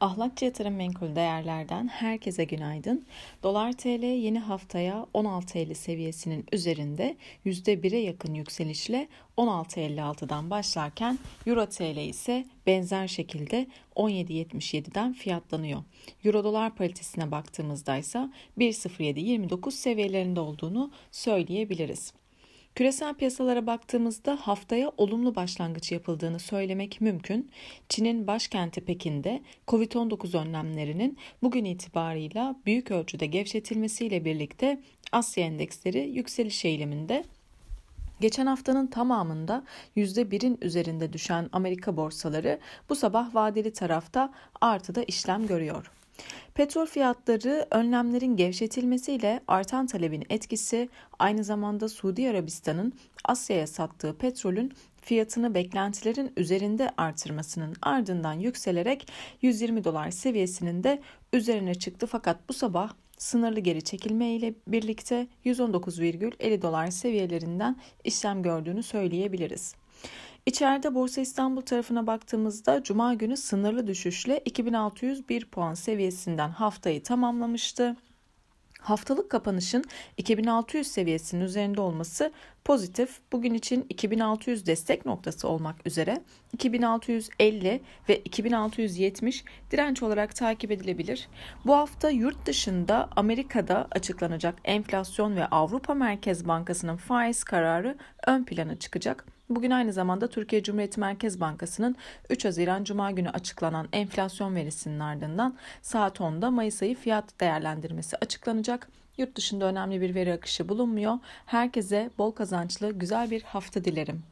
Ahlakçı Yatırım Menkul Değerler'den herkese günaydın. Dolar TL yeni haftaya 16.50 seviyesinin üzerinde %1'e yakın yükselişle 16.56'dan başlarken Euro TL ise benzer şekilde 17.77'den fiyatlanıyor. Euro dolar paritesine baktığımızda ise 1.0729 seviyelerinde olduğunu söyleyebiliriz. Küresel piyasalara baktığımızda haftaya olumlu başlangıç yapıldığını söylemek mümkün. Çin'in başkenti Pekin'de Covid-19 önlemlerinin bugün itibarıyla büyük ölçüde gevşetilmesiyle birlikte Asya endeksleri yükseliş eğiliminde Geçen haftanın tamamında %1'in üzerinde düşen Amerika borsaları bu sabah vadeli tarafta artıda işlem görüyor. Petrol fiyatları önlemlerin gevşetilmesiyle artan talebin etkisi aynı zamanda Suudi Arabistan'ın Asya'ya sattığı petrolün fiyatını beklentilerin üzerinde artırmasının ardından yükselerek 120 dolar seviyesinin de üzerine çıktı fakat bu sabah sınırlı geri çekilme ile birlikte 119,50 dolar seviyelerinden işlem gördüğünü söyleyebiliriz. İçeride Borsa İstanbul tarafına baktığımızda Cuma günü sınırlı düşüşle 2601 puan seviyesinden haftayı tamamlamıştı. Haftalık kapanışın 2600 seviyesinin üzerinde olması pozitif. Bugün için 2600 destek noktası olmak üzere 2650 ve 2670 direnç olarak takip edilebilir. Bu hafta yurt dışında Amerika'da açıklanacak enflasyon ve Avrupa Merkez Bankası'nın faiz kararı ön plana çıkacak. Bugün aynı zamanda Türkiye Cumhuriyeti Merkez Bankası'nın 3 Haziran Cuma günü açıklanan enflasyon verisinin ardından saat 10'da Mayıs ayı fiyat değerlendirmesi açıklanacak. Yurt dışında önemli bir veri akışı bulunmuyor. Herkese bol kazançlı güzel bir hafta dilerim.